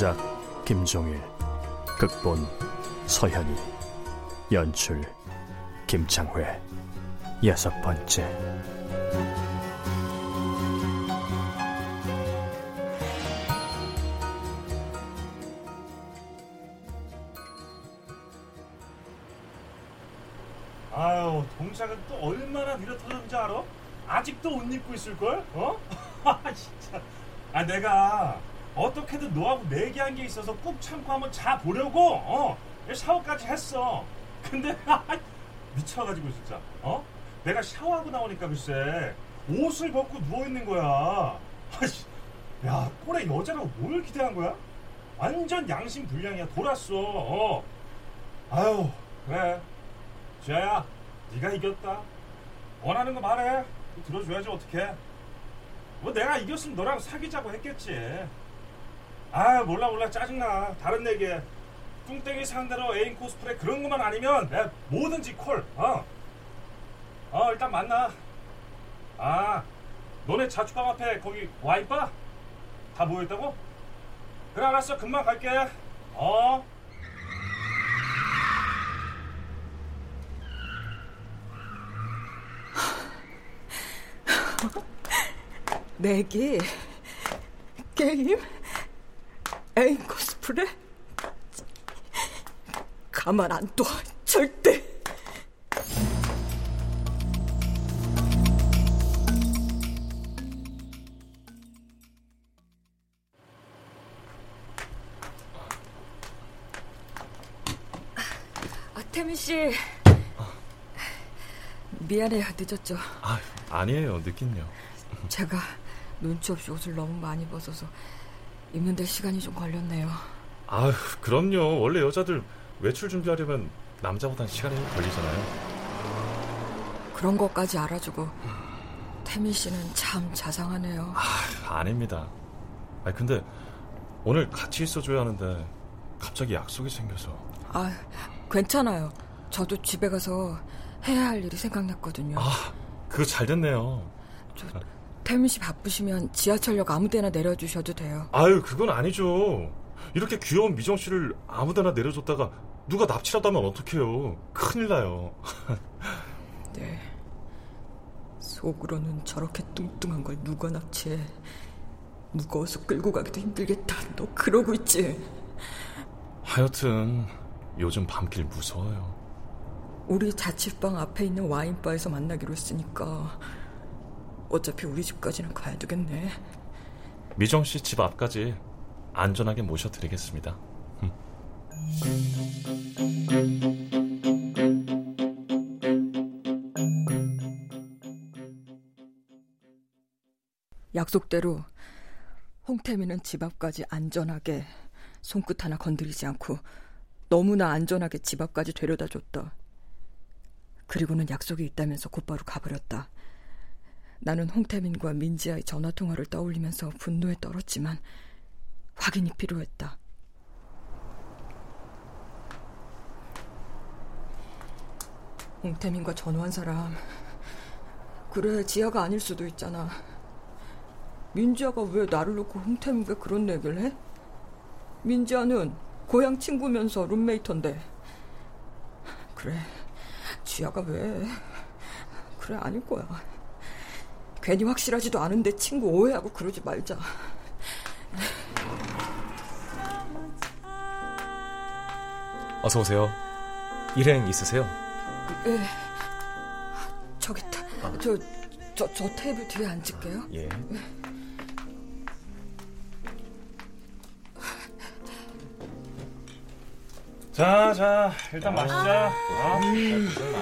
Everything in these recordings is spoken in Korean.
원작 김종일 극본 서현이 연출 김창회 여섯 번째 아유, 동작은 또 얼마나 느려 터졌는지 알아? 아직도 옷 입고 있을걸? 어? 아, 진짜. 아, 내가 어떻게든 너하고 내기한 게 있어서 꾹 참고 한번 자 보려고, 어? 샤워까지 했어. 근데, 미쳐가지고, 진짜. 어? 내가 샤워하고 나오니까 글쎄, 옷을 벗고 누워 있는 거야. 아이씨, 야, 꼴에 여자라고 뭘 기대한 거야? 완전 양심 불량이야. 돌았어. 어. 아유, 그래. 지아야, 네가 이겼다. 원하는 거 말해. 들어줘야지 어떡해. 뭐 내가 이겼으면 너랑 사귀자고 했겠지. 아 몰라 몰라 짜증나. 다른 얘기해. 뚱땡이 상대로 애인 코스프레 그런 것만 아니면 내가 뭐든지 콜. 어. 어 일단 만나. 아 너네 자취방 앞에 거기 와인바? 다 모여있다고? 그래 알았어 금방 갈게. 어. 내기, 게임, 애인 코스프레 가만 안 둬, 절대. 아, 태민 씨. 미안해요, 늦었죠. 아, 아니에요. 느낀요. 제가 눈치 없이 옷을 너무 많이 벗어서 입는데 시간이 좀 걸렸네요. 아휴, 그럼요. 원래 여자들 외출 준비하려면 남자보단 시간이 걸리잖아요. 그런 것까지 알아주고 태민 씨는 참 자상하네요. 아, 아닙니다. 아니, 근데 오늘 같이 있어줘야 하는데 갑자기 약속이 생겨서. 아, 괜찮아요. 저도 집에 가서 해야 할 일이 생각났거든요. 아, 그거 잘 됐네요. 저, 태민 씨 바쁘시면 지하철역 아무 데나 내려주셔도 돼요. 아유, 그건 아니죠. 이렇게 귀여운 미정 씨를 아무 데나 내려줬다가 누가 납치라도 하면 어떡해요. 큰일 나요. 네. 속으로는 저렇게 뚱뚱한 걸 누가 납치해. 무거워서 끌고 가기도 힘들겠다. 너 그러고 있지? 하여튼 요즘 밤길 무서워요. 우리 자취방 앞에 있는 와인바에서 만나기로 했으니까 어차피 우리 집까지는 가야 되겠네. 미정 씨 집 앞까지 안전하게 모셔드리겠습니다. 음. 약속대로 홍태민은 집 앞까지 안전하게 손끝 하나 건드리지 않고 너무나 안전하게 집 앞까지 데려다 줬다. 그리고는 약속이 있다면서 곧바로 가버렸다. 나는 홍태민과 민지아의 전화통화를 떠올리면서 분노에 떨었지만 확인이 필요했다. 홍태민과 전화한 사람 그래 지아가 아닐 수도 있잖아. 민지아가 왜 나를 놓고 홍태민과 그런 얘기를 해? 민지아는 고향 친구면서 룸메이터인데 그래 지아가 왜 그래 아닐 거야. 괜히 확실하지도 않은데 친구 오해하고 그러지 말자. 어서 오세요. 일행 있으세요? 예. 저기 저, 저, 저 테이블 뒤에 앉을게요. 예. 자, 자, 일단 마시자. 어?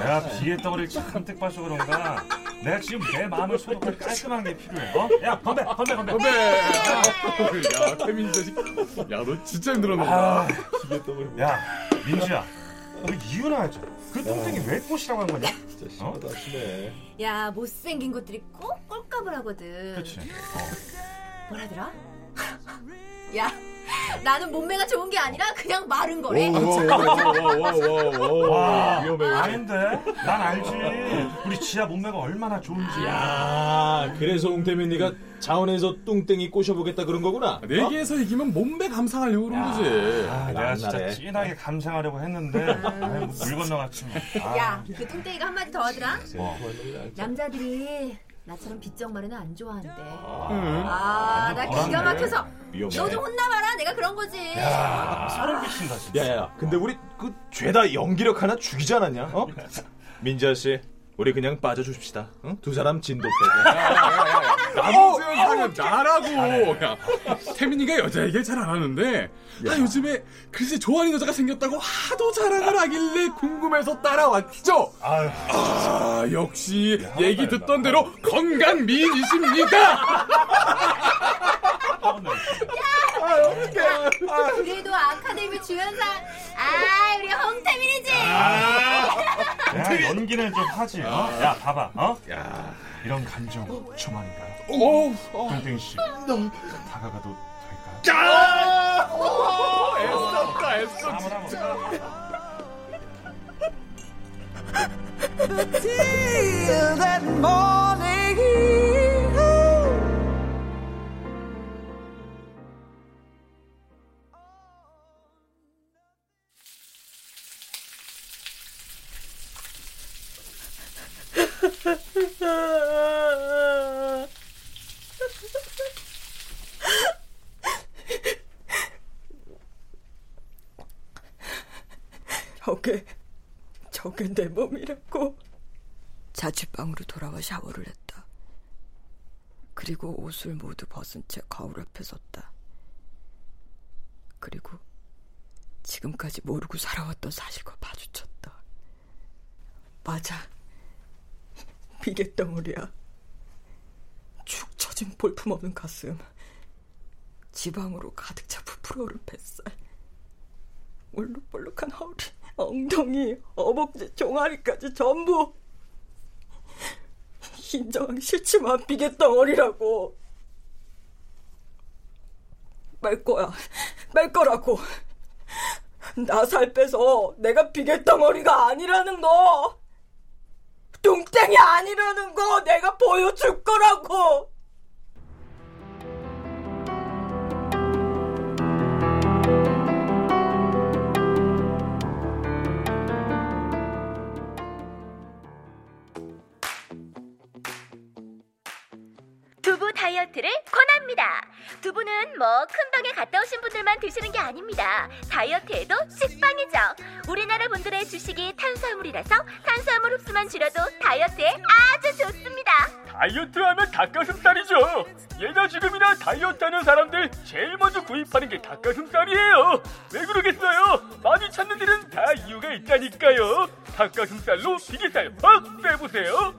내가 비의 덩어리를 잔뜩 봐서 그런가. 내가 지금 내 마음을 소독할 깔끔한 게 필요해. 어? 야, 건배, 건배, 건배. 건배! 야, 태민이 자식. 야, 너 진짜 힘들었나 아, 야, 민지야. 너 이유나 하자. 그 뚱땡이 왜 꽃이라고 한 거냐? 진짜 심하다, 심해. 야 못생긴 것들이 꼭 꼴값을 하거든. 그렇지. 뭐라더라? 야 나는 몸매가 좋은 게 아니라 그냥 마른 거래. 와, 위험해. 아닌데? 난 알지. 우리 지아 몸매가 얼마나 좋은지. 야, 그래서 홍태민이가 자원에서 뚱땡이 꼬셔보겠다 그런 거구나. 내기에서 이기면 몸매 감상하려고 그런 거지. 아, 내가 진짜. 진하게 감상하려고 했는데 물 건너갔지 뭐. 아, 야그 뚱땡이가 한마디 더 하더라. 뭐. 남자들이 나처럼 빚정 마련을 안 좋아한대. 응. 아, 나 기가. 막혀서 위험해. 너 좀 혼나봐라. 내가 그런 거지. 야, 소름 끼친다 진짜. 야야야, 근데 우리 그 죄다 연기력 하나 죽이지 않았냐? 어? 민지아 씨, 우리 그냥 빠져줍시다. 응? 두 사람 진도 빼고. 남수영 사람 나라고. 야, 태민이가 여자 얘기를 잘 안 하는데, 아, 요즘에 글쎄 좋아하는 여자가 생겼다고 하도 자랑을 하길래 궁금해서 따라왔죠. 아유, 아, 역시 얘기 듣던 대로 건강 미인이십니다. 그래도 아카데미 주연상 아 우리 홍태민이지. 야, 연기는 좀 하지. 어? 야, 봐봐. 어? 이런 감정 좀 아닌가요? 오, 뚱땡이 씨, 다가가도 될까요? 애썼다, 애썼. 한번 한 내 몸이라고 자취방으로 돌아와 샤워를 했다. 그리고 옷을 모두 벗은 채 거울 앞에 섰다. 그리고 지금까지 모르고 살아왔던 사실과 마주쳤다. 맞아. 비계덩어리야. 축 처진 볼품없는 가슴. 지방으로 가득 차 부풀어오른 뱃살. 울룩벌룩한 허리, 엉덩이, 허벅지, 종아리까지 전부 인정하기 싫지만 비계덩어리라고. 말 거야. 말 거라고. 나 살 빼서 내가 비계덩어리가 아니라는 거. 뚱땡이 아니라는 거 내가 보여줄 거라고 드시는 게 아닙니다. 다이어트에도 식빵이죠. 우리나라 분들의 주식이 탄수화물이라서 탄수화물 흡수만 줄여도 다이어트에 아주 좋습니다. 다이어트 하면 닭가슴살이죠. 예나 지금이나 다이어트 하는 사람들 제일 먼저 구입하는 게 닭가슴살이에요. 왜 그러겠어요? 많이 찾는 데는 다 이유가 있다니까요. 닭가슴살로 비계살 확 빼보세요.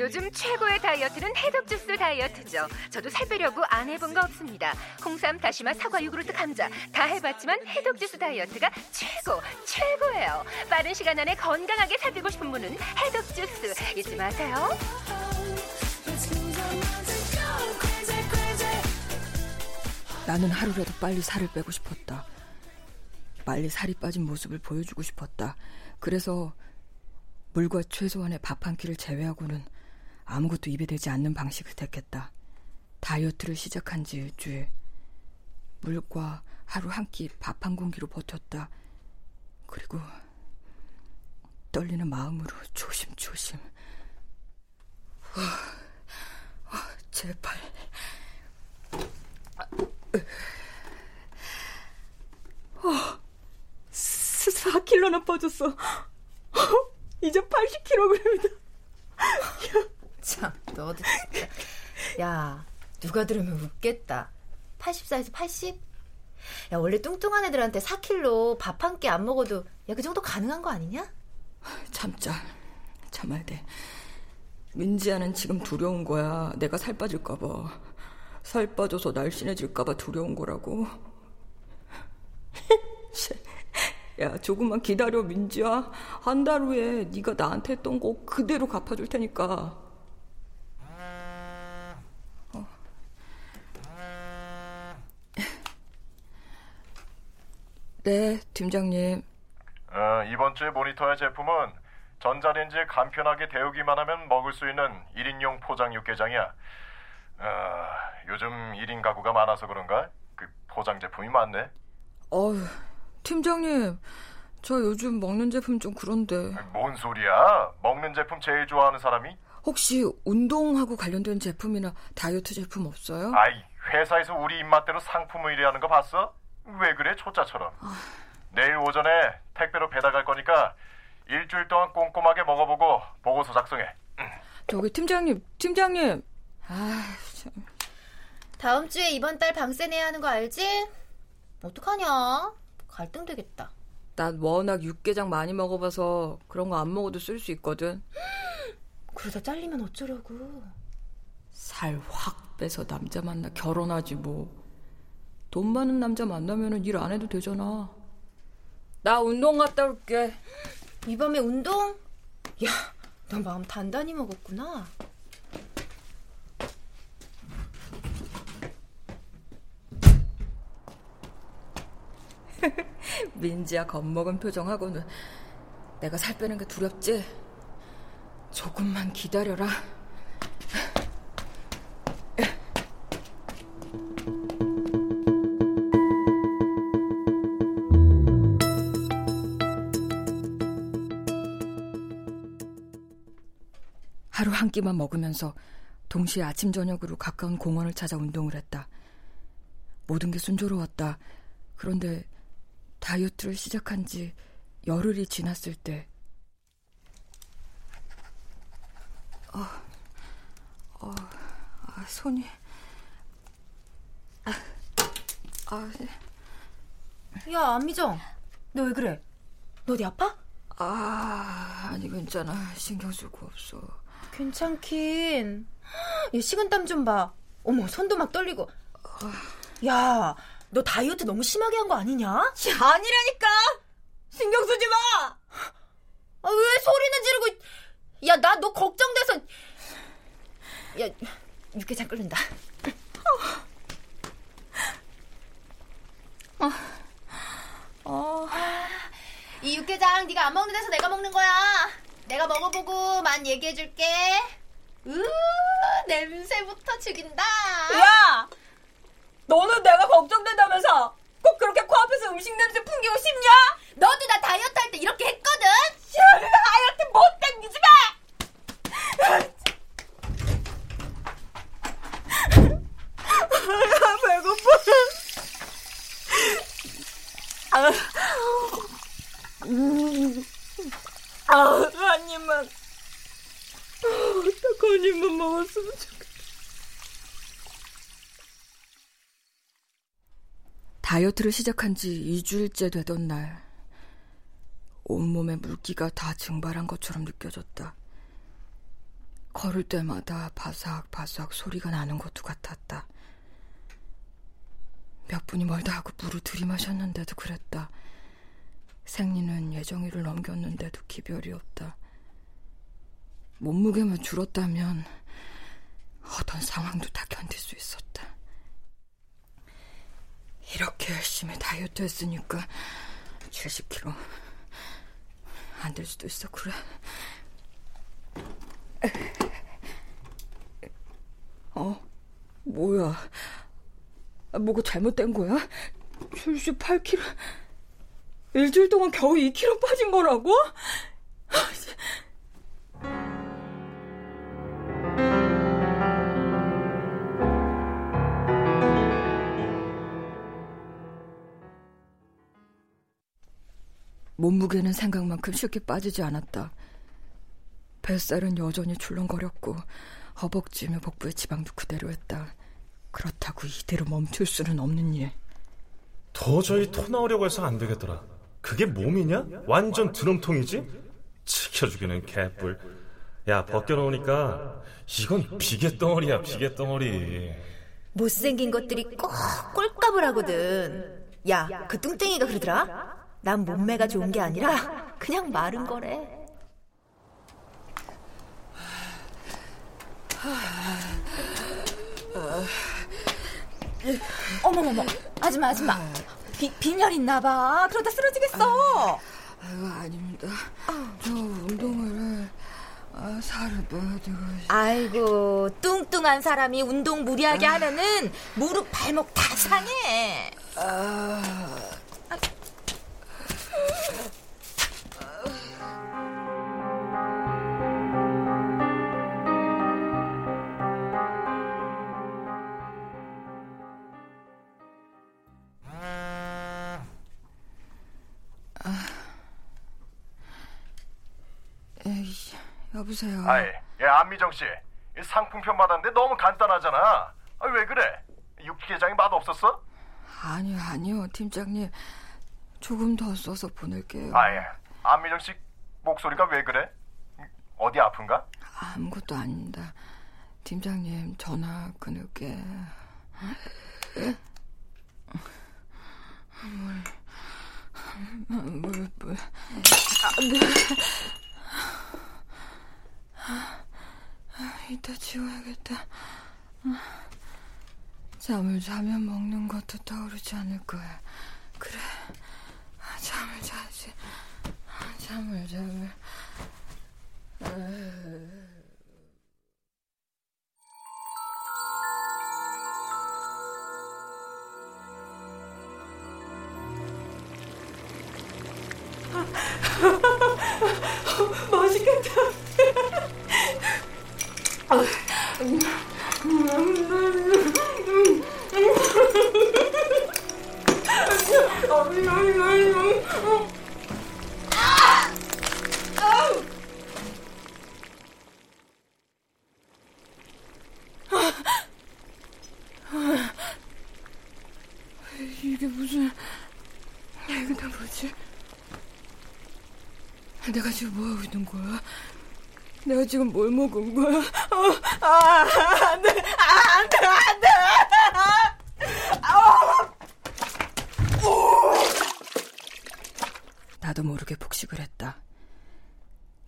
요즘 최고의 다이어트는 해독주스 다이어트죠. 저도 살 빼려고 안 해본 거 없습니다. 홍삼, 다시마, 사과, 요구르트, 감자 다 해봤지만 해독주스 다이어트가 최고, 최고예요. 빠른 시간 안에 건강하게 살 빼고 싶은 분은 해독주스 잊지 마세요. 나는 하루라도 빨리 살을 빼고 싶었다. 빨리 살이 빠진 모습을 보여주고 싶었다. 그래서 물과 최소한의 밥 한 끼를 제외하고는 아무것도 입에 대지 않는 방식을 택했다. 다이어트를 시작한 지 일주일. 물과 하루 한 끼 밥 한 공기로 버텼다. 그리고 떨리는 마음으로 조심조심. 어, 어, 제발. 어, 4kg나 빠졌어. 어, 이제 80kg이다. 참, 너도 진짜. 야, 누가 들으면 웃겠다. 84에서 80? 야, 원래 뚱뚱한 애들한테 4kg 밥한 끼 안 먹어도 야, 그 정도 가능한 거 아니냐? 참자. 참아야 돼. 민지야는 지금 두려운 거야. 내가 살 빠질까봐. 살 빠져서 날씬해질까봐 두려운 거라고. 야, 조금만 기다려, 민지야. 한 달 후에 네가 나한테 했던 거 그대로 갚아줄 테니까. 네, 팀장님. 어, 이번 주에 모니터의 제품은 전자레인지에 간편하게 데우기만 하면 먹을 수 있는 1인용 포장 육개장이야. 어, 요즘 1인 가구가 많아서 그런가? 그 포장 제품이 많네. 어휴, 팀장님. 저 요즘 먹는 제품 좀 그런데. 뭔 소리야? 먹는 제품 제일 좋아하는 사람이? 혹시 운동하고 관련된 제품이나 다이어트 제품 없어요? 아이, 회사에서 우리 입맛대로 상품을 의뢰하는 거 봤어? 왜 그래, 초짜처럼? 아. 내일 오전에 택배로 배달갈 거니까 일주일 동안 꼼꼼하게 먹어보고 보고서 작성해. 저기 팀장님, 팀장님. 아, 참. 다음 주에 이번 달 방세 내야 하는 거 알지? 어떡하냐? 갈등 되겠다. 난 워낙 육개장 많이 먹어봐서 그런 거 안 먹어도 쓸 수 있거든. 그러다 잘리면 어쩌려고. 살 확 빼서 남자 만나 결혼하지 뭐. 돈 많은 남자 만나면 일 안 해도 되잖아. 나 운동 갔다 올게. 이 밤에 운동? 야, 너 마음 단단히 먹었구나. 민지야 겁먹은 표정하고는 내가 살 빼는 게 두렵지? 조금만 기다려라. 한 끼만 먹으면서 동시에 아침 저녁으로 가까운 공원을 찾아 운동을 했다. 모든 게 순조로웠다. 그런데 다이어트를 시작한 지 열흘이 지났을 때, 어, 어, 아, 손이, 아, 아, 야, 안미정. 너 왜 그래? 너 어디 아파? 아, 아니, 괜찮아. 신경 쓸 거 없어. 괜찮긴. 야, 식은땀 좀 봐. 어머, 손도 막 떨리고. 야, 너 다이어트 너무 심하게 한 거 아니냐? 아니라니까! 신경 쓰지 마! 아, 왜 소리는 지르고. 야, 나 너 걱정돼서. 야, 육개장 끓는다. 어. 어. 이 육개장 네가 안 먹는 데서 내가 먹는 거야. 내가 먹어보고 만 얘기해줄게. 으 냄새부터 죽인다. 야! 너는 내가 걱정된다면서 꼭 그렇게 코앞에서 음식 냄새 풍기고 싶냐? 너도 나 다이어트 할 때 이렇게 했거든? 야, 다이어트 못 당기지 마! 배고파. 아, 음. 아, 한 입만. 딱한 입만 먹었으면 좋겠다. 다이어트를 시작한 지 2주일째 되던 날, 온몸에 물기가 다 증발한 것처럼 느껴졌다. 걸을 때마다 바삭바삭 소리가 나는 것도 같았다. 몇 분이 멀다 하고 물을 들이마셨는데도 그랬다. 생리는 예정일을 넘겼는데도 기별이 없다. 몸무게만 줄었다면 어떤 상황도 다 견딜 수 있었다. 이렇게 열심히 다이어트 했으니까 70kg 안 될 수도 있어 그래. 어? 뭐야? 아, 뭐가 잘못된 거야? 78kg 일주일 동안 겨우 2kg 빠진 거라고? 몸무게는 생각만큼 쉽게 빠지지 않았다. 뱃살은 여전히 출렁거렸고 허벅지며 복부의 지방도 그대로였다. 그렇다고 이대로 멈출 수는 없는 일. 도저히 토 나오려고 해서 안 되겠더라. 그게 몸이냐? 완전 드럼통이지? 지켜주기는 개뿔. 야, 벗겨놓으니까 이건 비계덩어리야, 비계덩어리. 못생긴 것들이 꼭 꼴값을 하거든. 야, 그 뚱땡이가 그러더라? 난 몸매가 좋은 게 아니라 그냥 마른 거래. 어머머머, 아줌마, 아줌마. 비, 빈혈 있나 봐. 그러다 쓰러지겠어. 아유, 아닙니다. 저 운동을 아, 살을 빼가지고. 아이고, 뚱뚱한 사람이 운동 무리하게 하면은 무릎, 발목 다 상해. 아, 여보세요. 아이, 예, 안미정 씨. 이 상품편 받았는데 너무 간단하잖아. 아, 왜 그래? 육개장이 맛 없었어? 아니요, 아니요, 팀장님. 조금 더 써서 보낼게요. 아 예. 안미정 씨 목소리가 왜 그래? 어디 아픈가? 아무것도 아닙니다. 팀장님, 전화 끊을게. 물, 물, 물. 아, 네. 아, 이따 지워야겠다. 잠을 자면 먹는 것도 떠오르지 않을 거야. 그래, 아, 잠을 자지. 아, 잠을 잠을. 이게 무슨 이게 다 뭐지? 내가 지금 뭐 하고 있는 거야? 내가 지금 뭘 먹은 거야? 어, 아, 안 돼, 아, 안 돼, 안 돼! 아, 나도 모르게 복식을 했다.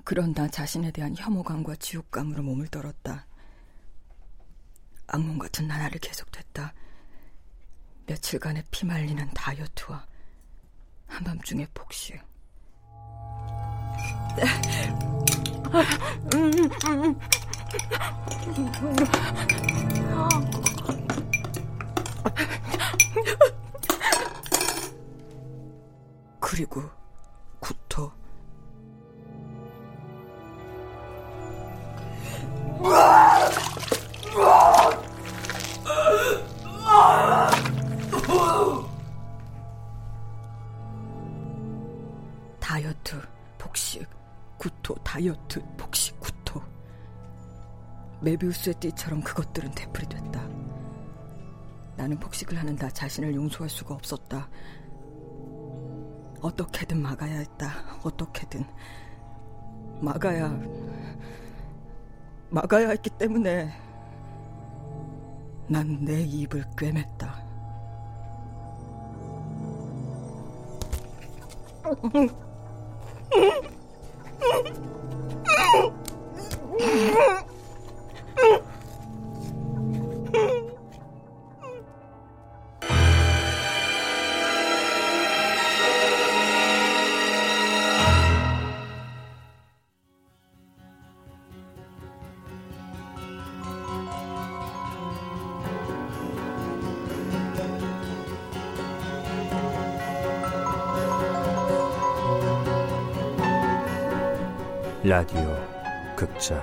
그런 나 자신에 대한 혐오감과 지옥감으로 몸을 떨었다. 악몽 같은 나날이 계속됐다. 며칠간의 피말리는 다이어트와 한밤중의 복식. 그리고 메비우스의 띠처럼 그것들은 되풀이 됐다. 나는 복식을 하는 나 자신을 용서할 수가 없었다. 어떻게든 막아야 했다. 어떻게든 막아야 막아야 했기 때문에 난 내 입을 꿰맸다. 라디오 극장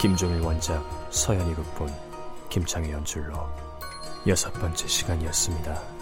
김종일 원작 서현이 극본 김창희 연출로 여섯 번째 시간이었습니다.